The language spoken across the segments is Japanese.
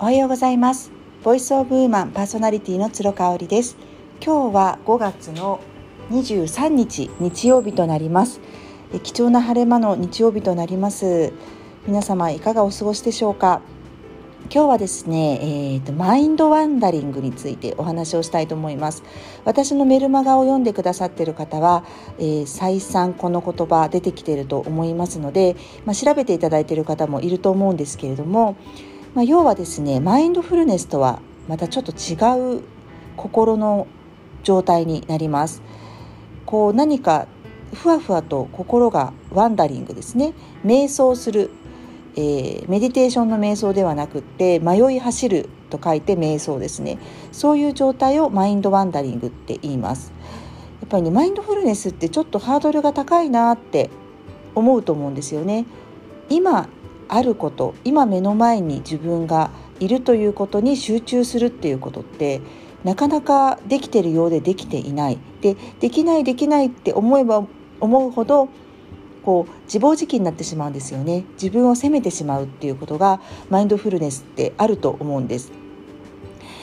おはようございます。ボイスオブウーマンパーソナリティの鶴香織です。今日は5月の23日日曜日となります。貴重な晴れ間の日曜日となります。皆様いかがお過ごしでしょうか？今日はですね、えーと、マインドワンダリングについてお話をしたいと思います。私のメルマガを読んでくださっている方は、えー、再三この言葉出てきていると思いますので、まあ、調べていただいている方もいると思うんですけれども、まあ、要はですねマインドフルネスとはまたちょっと違う心の状態になります。こう何かふわふわと心がワンダリングですね。瞑想する。えー、メディテーションの瞑想ではなくって迷い走ると書いて瞑想ですね。そういう状態をマインドワンダリングって言います。やっぱりねマインドフルネスってちょっとハードルが高いなって思うと思うんですよね。今あること今目の前に自分がいるということに集中するっていうことってなかなかできてるようでできていない。でできないできないって思えば思うほどこう自暴自棄になってしまうんですよね。自分を責めてしまうっていうことがマインドフルネスってあると思うんです、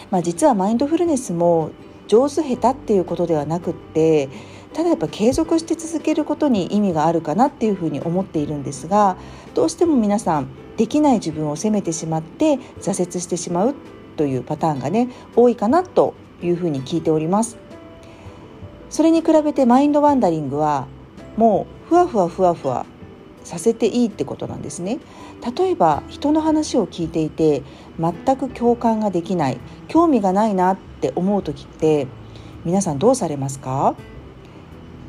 まあ、実はマインドフルネスも上手下手っていうことではなくってただやっぱ継続して続けることに意味があるかなっていうふうに思っているんですがどうしても皆さんできない自分を責めてしまって挫折してしまうというパターンがね多いかなというふうに聞いております。それに比べてマインドワンダリングはもうふわふわふわふわさせていいってことなんですね。例えば人の話を聞いていて全く共感ができない興味がないなって思う時って皆さんどうされますか？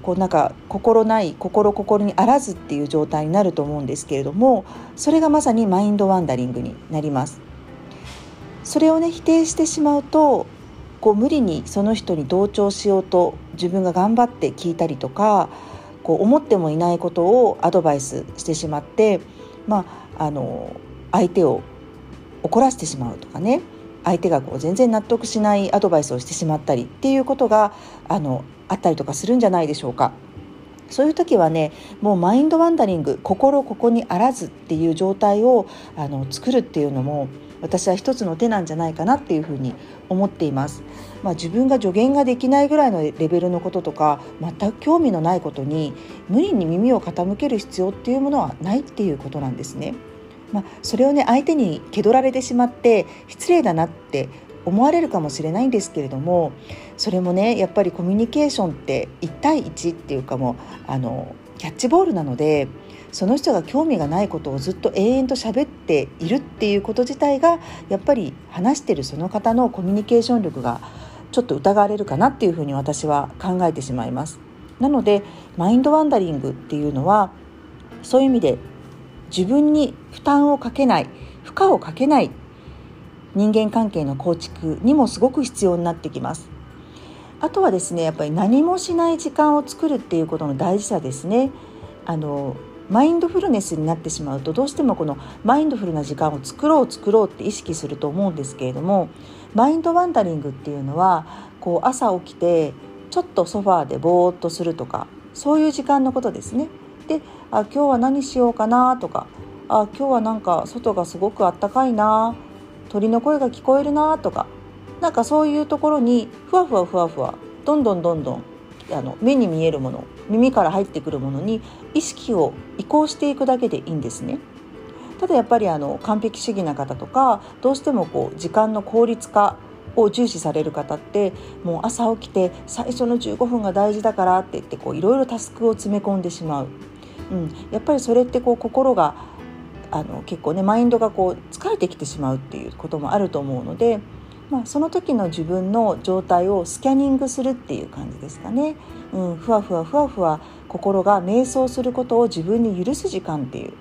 こうなんか心ない心心にあらずっていう状態になると思うんですけれどもそれがまさにマインドワンダリングになります。それをね否定してしまうとこう無理にその人に同調しようと自分が頑張って聞いたりとかこう思ってもいないことをアドバイスしてしまって、まあ、あの相手を怒らせてしまうとかね。相手がこう全然納得しないアドバイスをしてしまったりっていうことがあのあったりとかするんじゃないでしょうか。そういう時はねもうマインドワンダリング心ここにあらずっていう状態をあの作るっていうのも私は一つの手なんじゃないかなっていうふうに思っています。まあ、自分が助言ができないぐらいのレベルのこととか全く興味のないことに無理に耳を傾ける必要っていうものはないっていうことなんですね。まあ、それをね相手に気取られてしまって失礼だなって思われるかもしれないんですけれどもそれもねやっぱりコミュニケーションって1対1っていうかもあのキャッチボールなのでその人が興味がないことをずっと永遠と喋っているっていうこと自体がやっぱり話してるその方のコミュニケーション力がちょっと疑われるかなっていうふうに私は考えてしまいます。なのでマインドワンダリングっていうのはそういう意味で自分に負担をかけない負荷をかけない人間関係の構築にもすごく必要になってきます。あとはですねやっぱり何もしない時間を作るっていうことの大事さですね。あのマインドフルネスになってしまうとどうしてもこのマインドフルな時間を作ろう作ろうって意識すると思うんですけれどもマインドワンダリングっていうのはこう朝起きてちょっとソファーでぼーっとするとかそういう時間のことですね。であ今日は何しようかなとかあ今日はなんか外がすごくあったかいな鳥の声が聞こえるなとかなんかそういうところにふわふわふわふわどんどんどんどんあの目に見えるもの耳から入ってくるものに意識を移行していくだけでいいんですね。ただやっぱりあの完璧主義な方とかどうしてもこう時間の効率化を重視される方ってもう朝起きて最初の15分が大事だからって言っていろいろタスクを詰め込んでしまう、うん、やっぱりそれってこう心があの結構ねマインドがこう疲れてきてしまうっていうこともあると思うのでまあ、その時の自分の状態をスキャニングするっていう感じですかね、うん、ふわふわふわふわ心が瞑想することを自分に許す時間っていう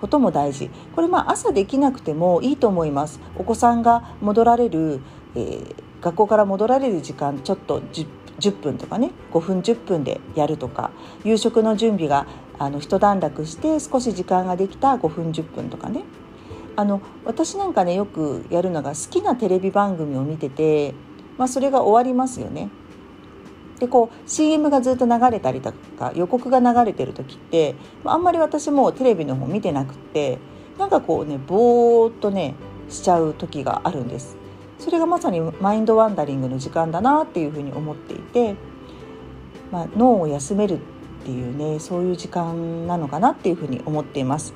ことも大事。これまあ朝できなくてもいいと思います。お子さんが戻られる、えー、学校から戻られる時間ちょっと 10, 10分とかね5分10分でやるとか夕食の準備があの一段落して少し時間ができた5分10分とかねあの私なんかねよくやるのが好きなテレビ番組を見てて、まあ、それが終わりますよね。でこう CM がずっと流れたりとか予告が流れてる時ってあんまり私もテレビの方見てなくってなんかこうねぼーっとねしちゃう時があるんですそれがまさにマインドワンダリングの時間だなっていうふうに思っていて、まあ、脳を休めるっていうねそういう時間なのかなっていうふうに思っています。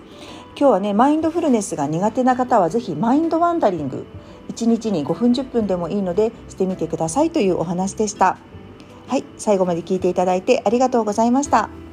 今日はねマインドフルネスが苦手な方は是非マインドワンダリング1日に5分10分でもいいのでしてみてくださいというお話でした。はい最後まで聞いていただいてありがとうございました。